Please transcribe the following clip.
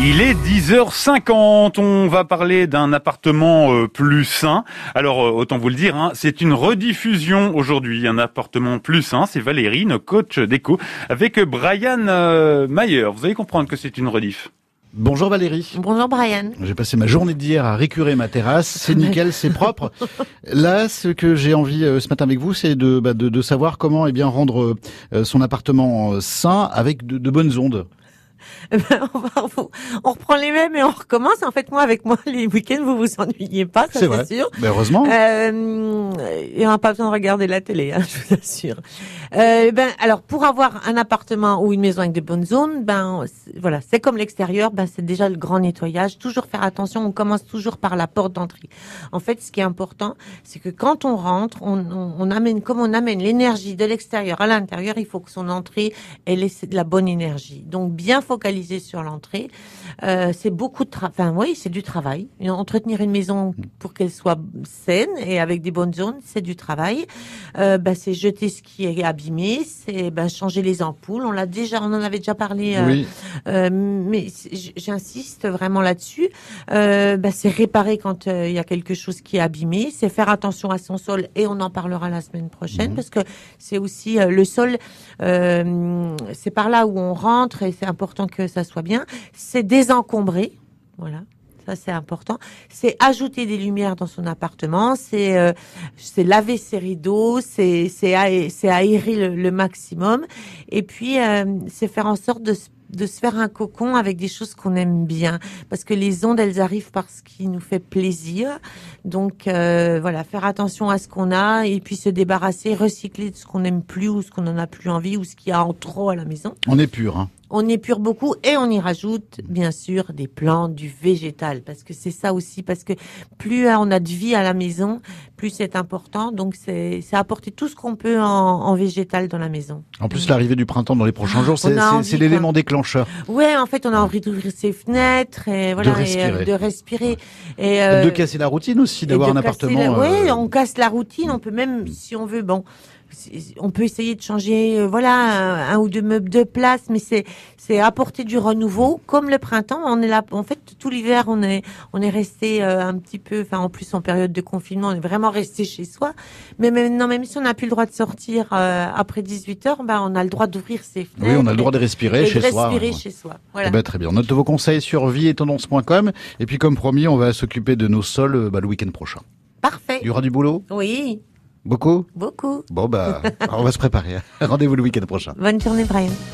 Il est 10h50, on va parler d'un appartement euh, plus sain. Alors euh, autant vous le dire, hein, c'est une rediffusion aujourd'hui, un appartement plus sain. C'est Valérie, notre coach déco, avec Brian euh, Mayer. Vous allez comprendre que c'est une rediff. Bonjour Valérie. Bonjour Brian. J'ai passé ma journée d'hier à récurer ma terrasse. C'est nickel, c'est propre. Là, ce que j'ai envie ce matin avec vous, c'est de, bah, de, de, savoir comment eh bien rendre son appartement sain avec de, de bonnes ondes. Eh ben, on, reprend les mêmes et on recommence. En fait, moi, avec moi, les week-ends, vous vous ennuyez pas, ça c'est sûr. Ben, heureusement. Euh, et on n'a pas besoin de regarder la télé, hein, je vous assure. Euh, ben, alors, pour avoir un appartement ou une maison avec de bonnes zones, ben, voilà, c'est comme l'extérieur, ben, c'est déjà le grand nettoyage. Toujours faire attention. On commence toujours par la porte d'entrée. En fait, ce qui est important, c'est que quand on rentre, on, on, on amène, comme on amène l'énergie de l'extérieur à l'intérieur, il faut que son entrée elle ait de la bonne énergie. Donc, bien focaliser sur l'entrée. Euh, c'est beaucoup de travail. Enfin, oui, c'est du travail. Entretenir une maison pour qu'elle soit saine et avec des bonnes zones, c'est du travail. Euh, bah, c'est jeter ce qui est abîmé, c'est bah, changer les ampoules. On l'a déjà, on en avait déjà parlé. Euh, oui. euh, mais j'insiste vraiment là-dessus. Bah, c'est réparer quand il y a quelque chose qui est abîmé. C'est faire attention à son sol et on en parlera la semaine prochaine mmh. parce que c'est aussi le sol. c'est par là où on rentre et c'est important que ça soit bien. C'est désencombrer, voilà. Ça c'est important. C'est ajouter des lumières dans son appartement. C'est euh, laver ses rideaux. C'est aérer le, maximum. Et puis euh, c'est faire en sorte de de se faire un cocon avec des choses qu'on aime bien, parce que les ondes, elles arrivent parce qu'il nous fait plaisir. Donc euh, voilà, faire attention à ce qu'on a et puis se débarrasser, recycler de ce qu'on n'aime plus ou ce qu'on n'en a plus envie ou ce qu'il y a en trop à la maison. On est pur, hein on épure beaucoup et on y rajoute bien sûr des plantes, du végétal parce que c'est ça aussi parce que plus on a de vie à la maison, plus c'est important. Donc c'est apporter tout ce qu'on peut en, en, végétal dans la maison. En plus l'arrivée du printemps dans les prochains jours, c'est l'élément déclencheur. Ouais, en fait on a envie d'ouvrir ses fenêtres et voilà de respirer, et, de, respirer. et euh, de casser la routine aussi, d'avoir un appartement. Oui, euh... on casse la routine. On peut même si on veut bon on peut essayer de changer, euh, voilà, un, ou deux meubles de place, mais c'est c'est apporter du renouveau. Comme le printemps, on est là, en fait, tout l'hiver, on est on est resté euh, un petit peu, enfin en plus en période de confinement, on est vraiment resté chez soi. Mais maintenant, même si on n'a plus le droit de sortir euh, après 18 heures, ben on a le droit d'ouvrir ses fenêtres. Oui, on a le droit de respirer chez de soi. Respirer chez soi. Voilà. Eh ben, très bien. Note vos conseils sur vietendance.com et puis comme promis, on va s'occuper de nos sols bah, le week-end prochain. Parfait. Il y aura du boulot? Oui. Beaucoup? Beaucoup. Bon, bah, on va se préparer. Rendez-vous le week-end prochain. Bonne journée, Brian.